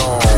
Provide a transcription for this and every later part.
dawn.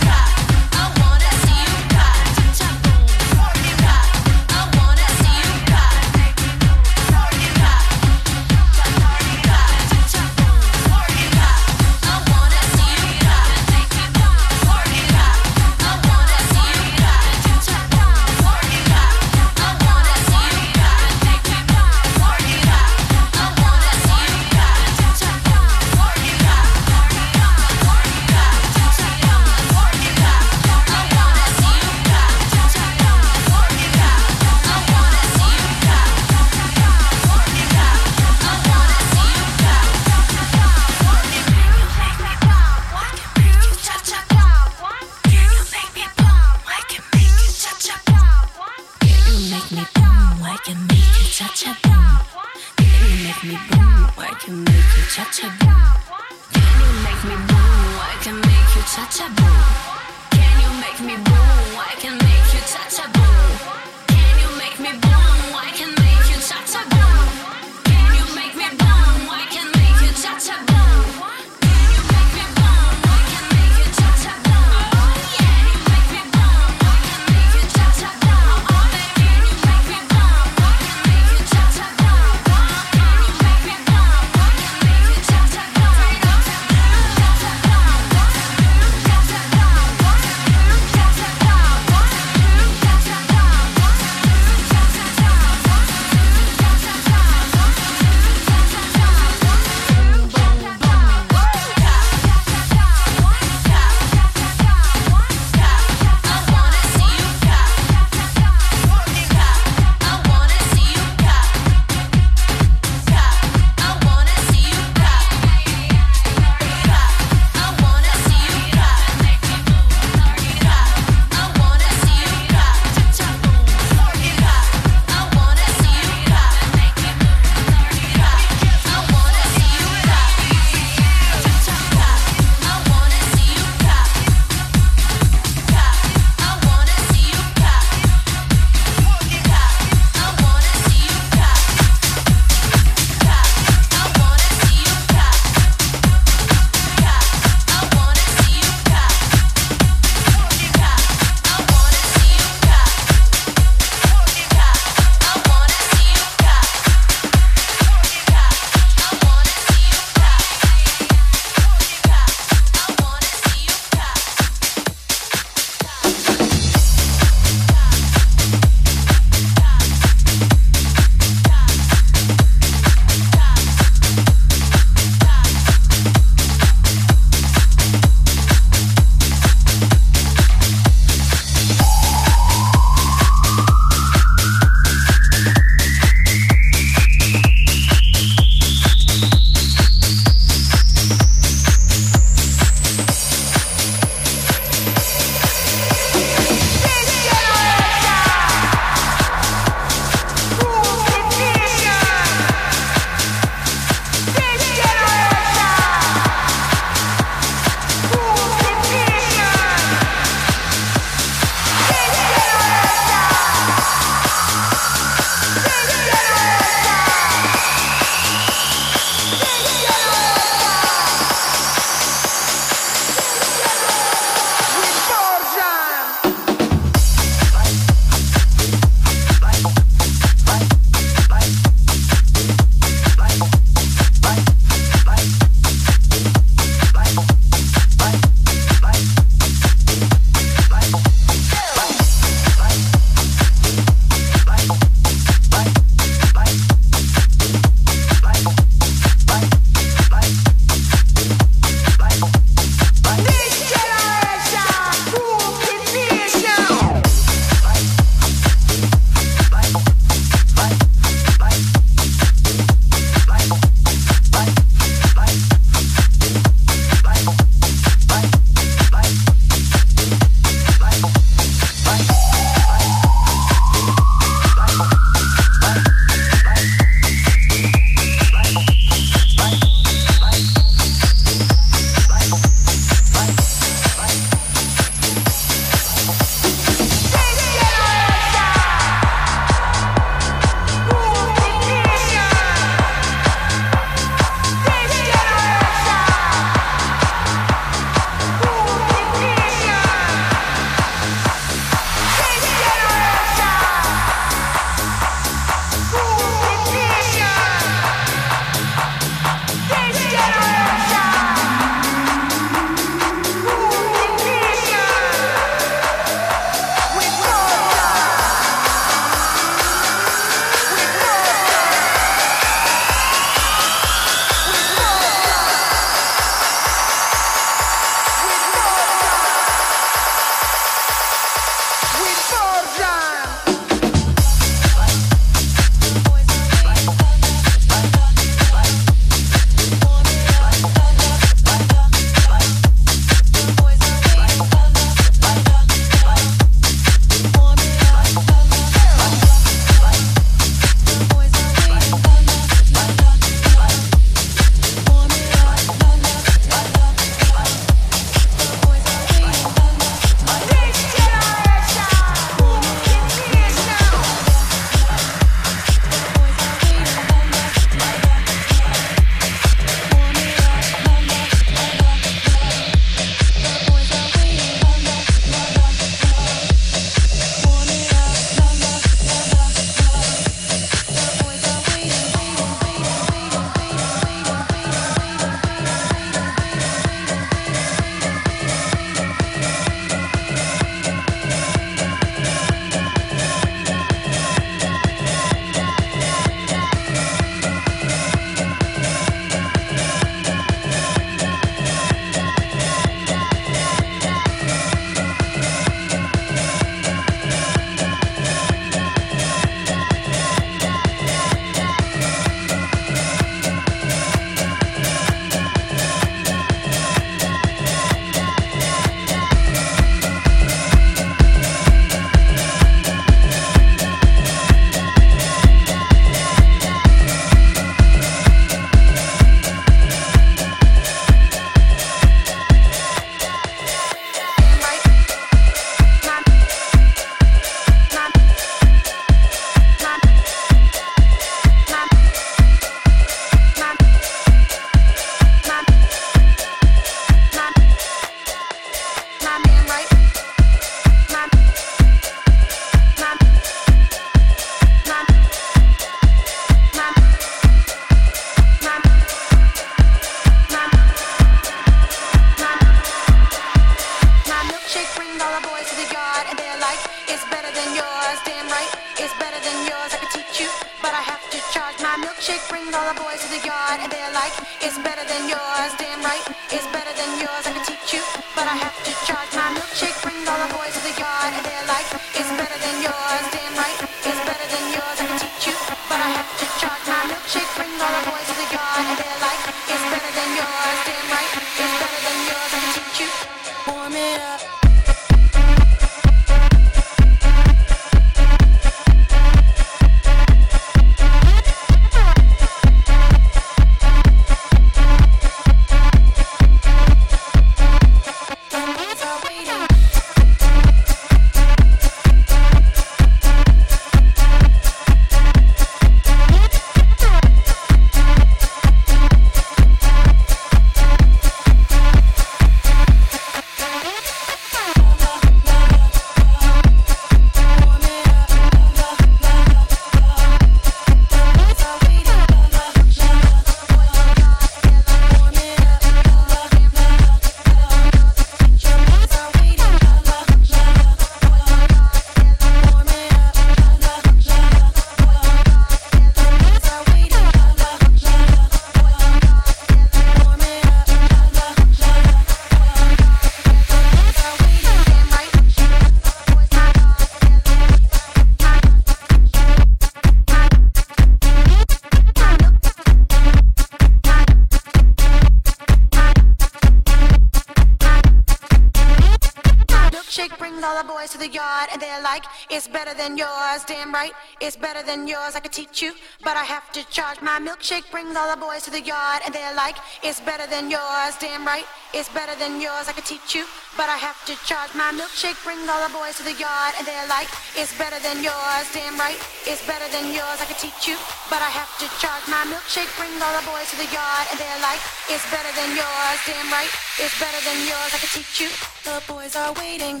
Brings all the boys to the yard, and they're like, it's better than yours, damn right. It's better than yours, I could teach you, but I have to charge. My milkshake brings all the boys to the yard, and they're like, it's better than yours, damn right. It's better than yours, I could teach you, but I have to charge. My milkshake brings all the boys to the yard, and they're like, it's better than yours, damn right. It's better than yours, I could teach you. The boys are waiting.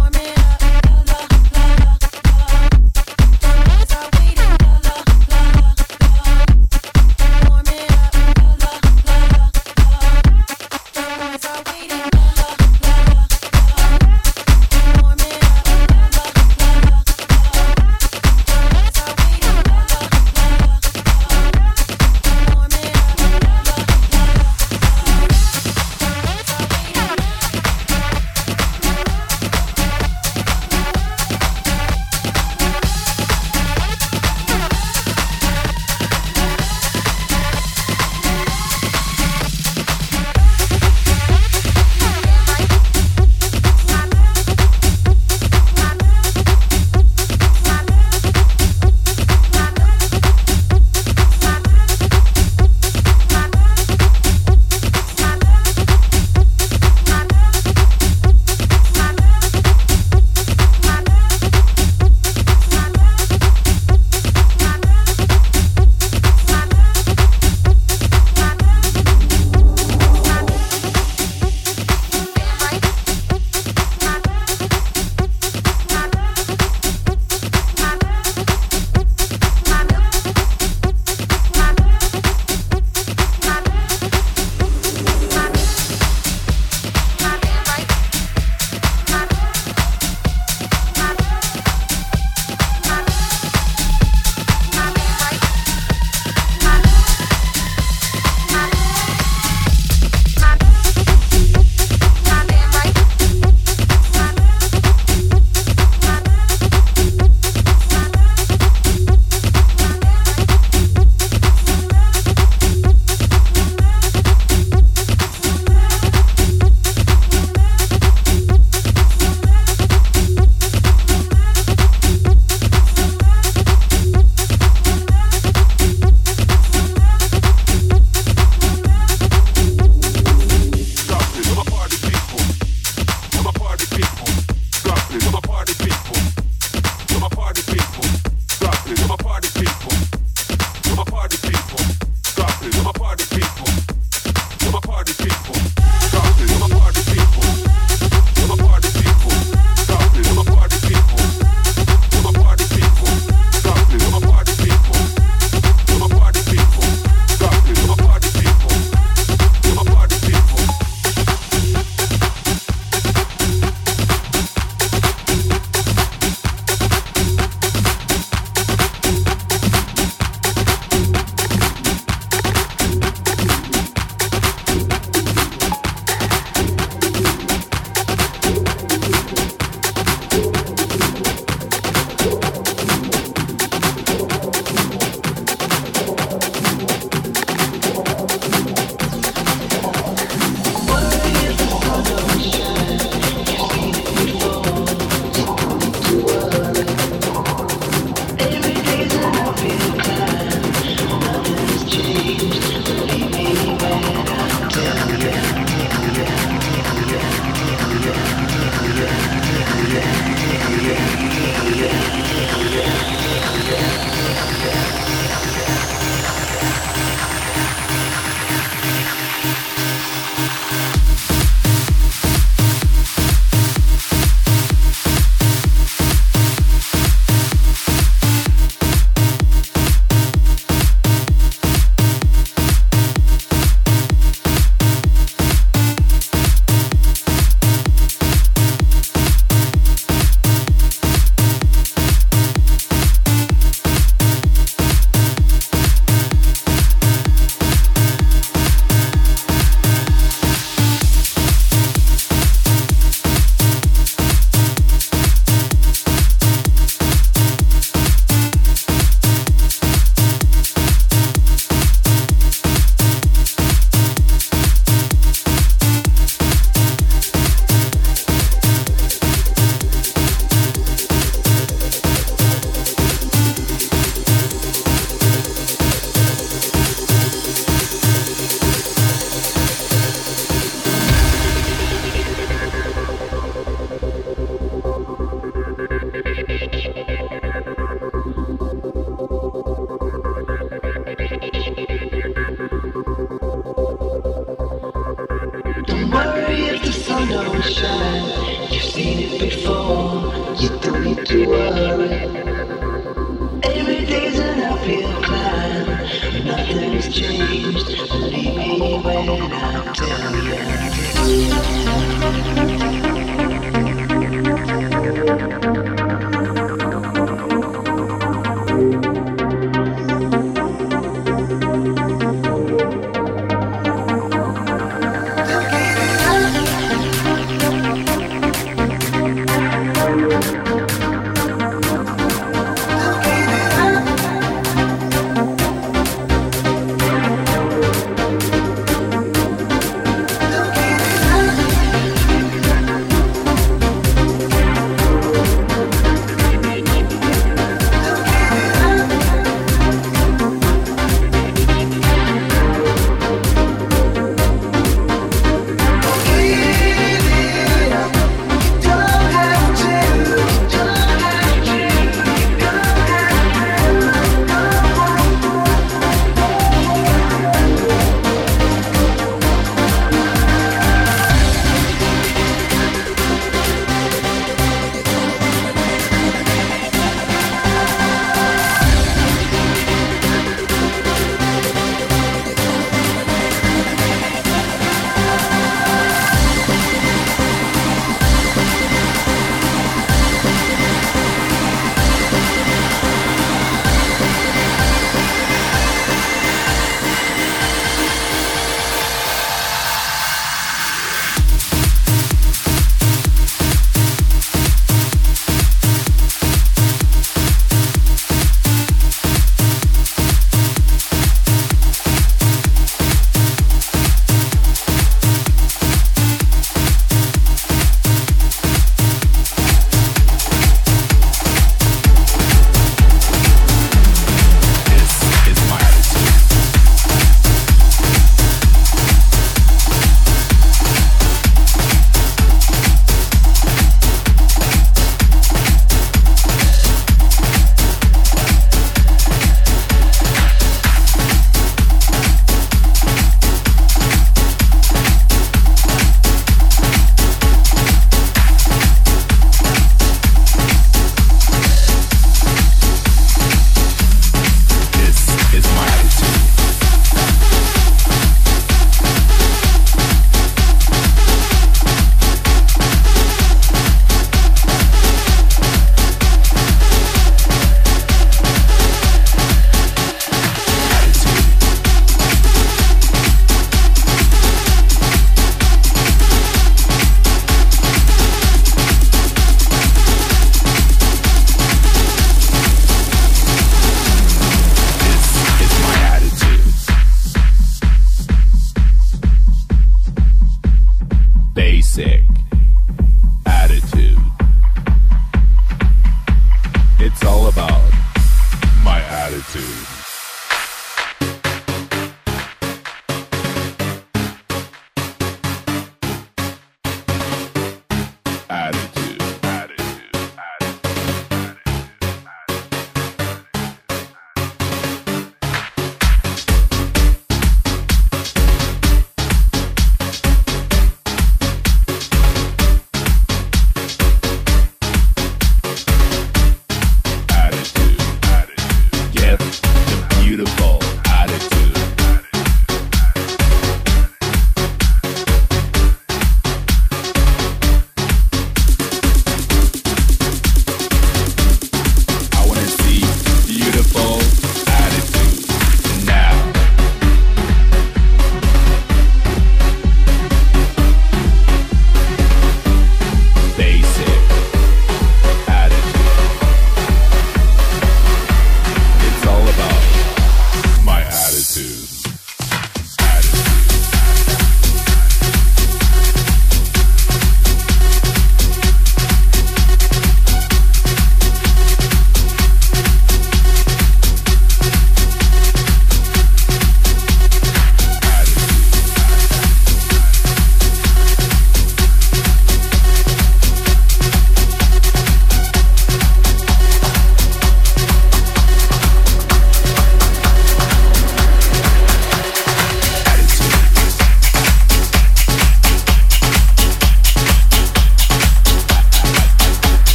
Warm it up.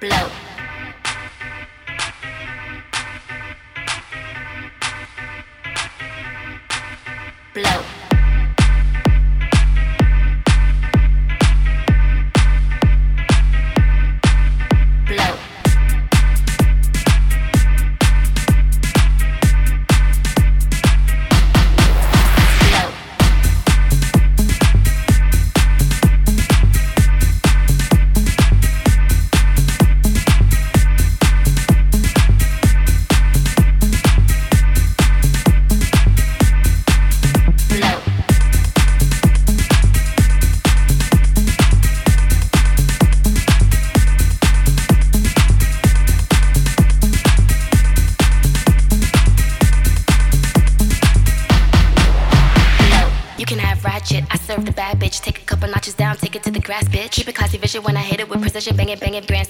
blow. when I hit it with precision, bang it, bang it, brand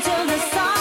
to the sun.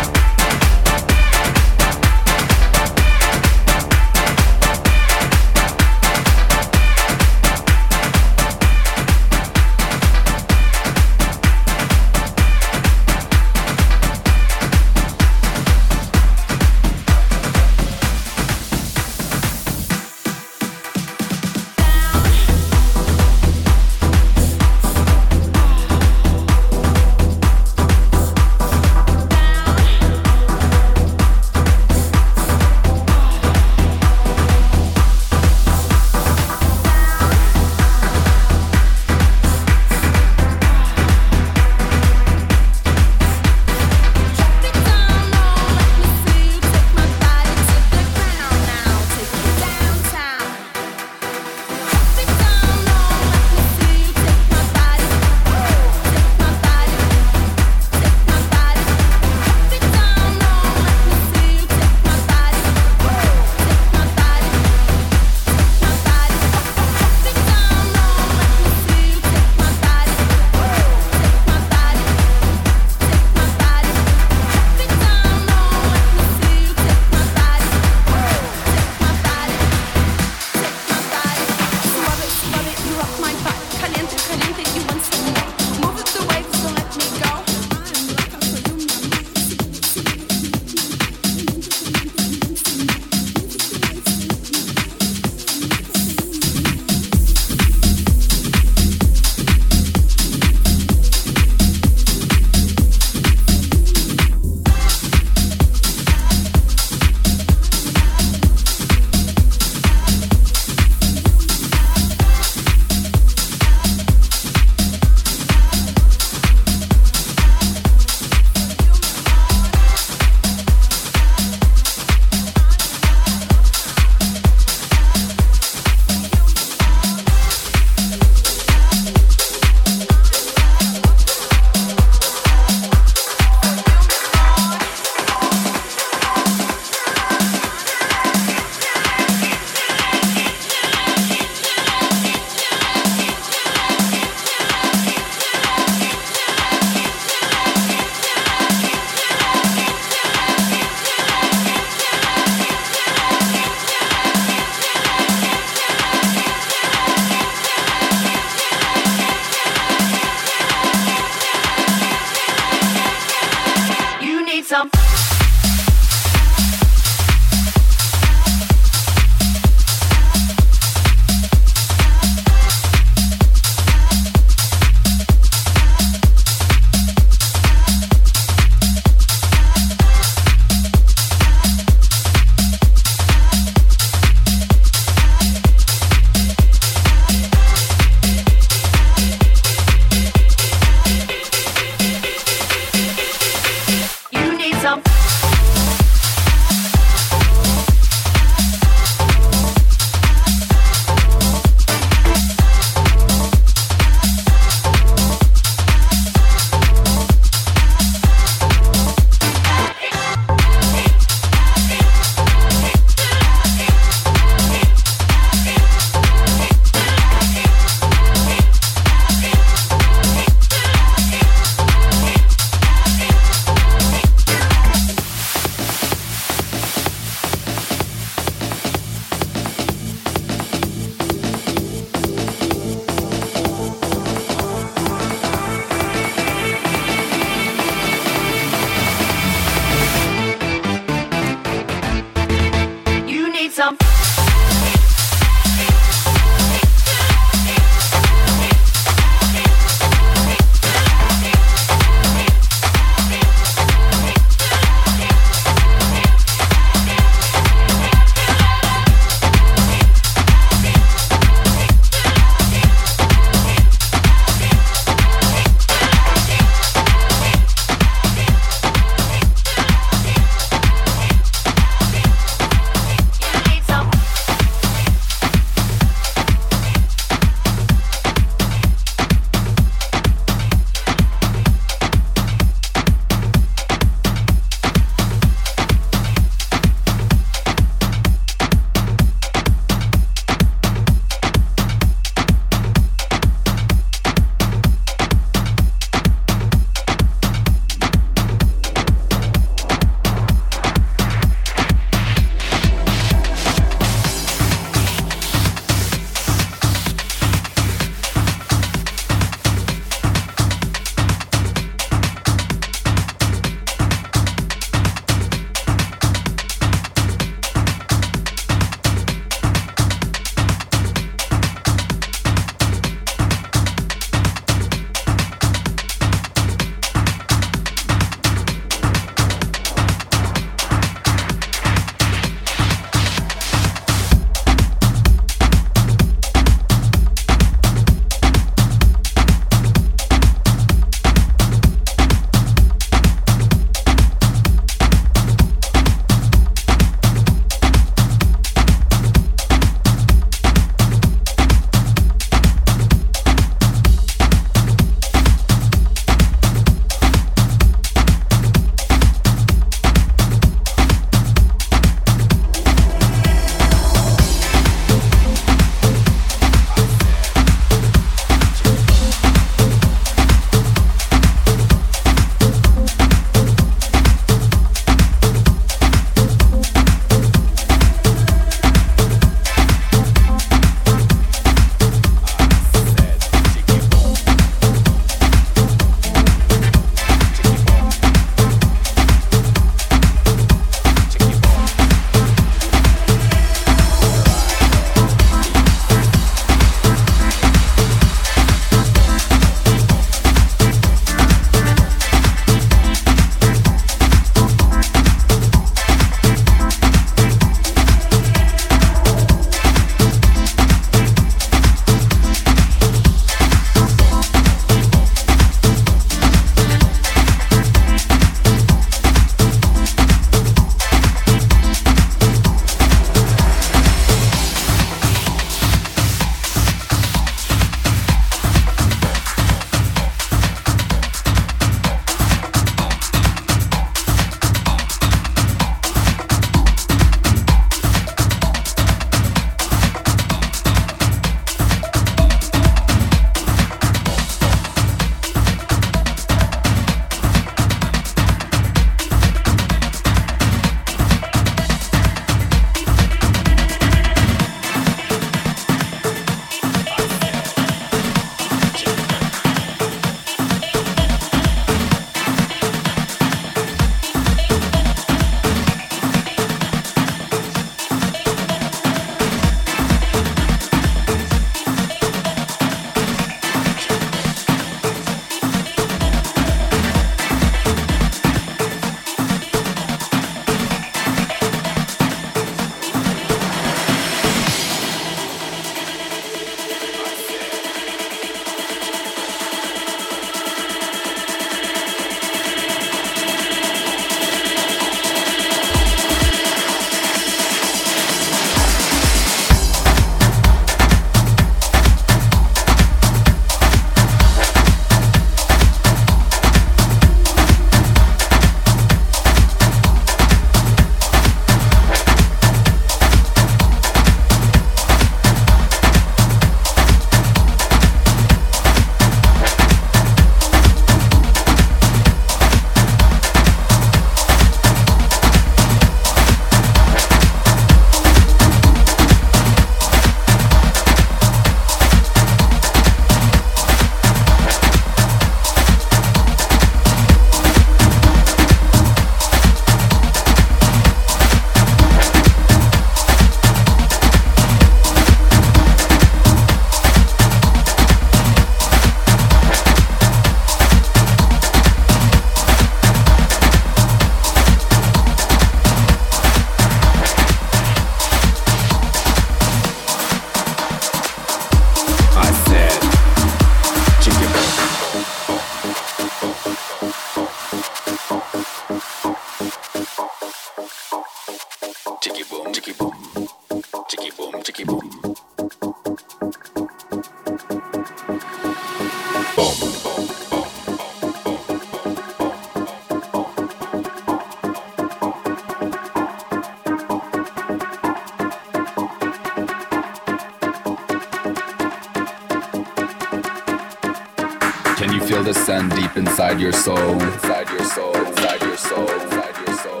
Inside your soul, inside your soul, inside your soul, inside your soul.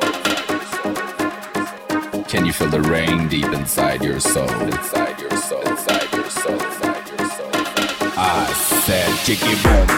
Can you feel the rain deep inside your soul, inside your soul, inside your soul, inside your soul? I said, chicky boom,